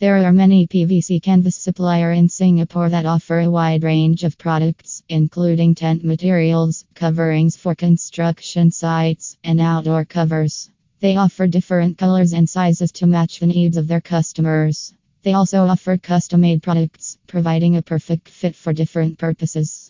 There are many PVC canvas supplier in Singapore that offer a wide range of products, including tent materials, coverings for construction sites, and outdoor covers. They offer different colors and sizes to match the needs of their customers. They also offer custom made products, providing a perfect fit for different purposes.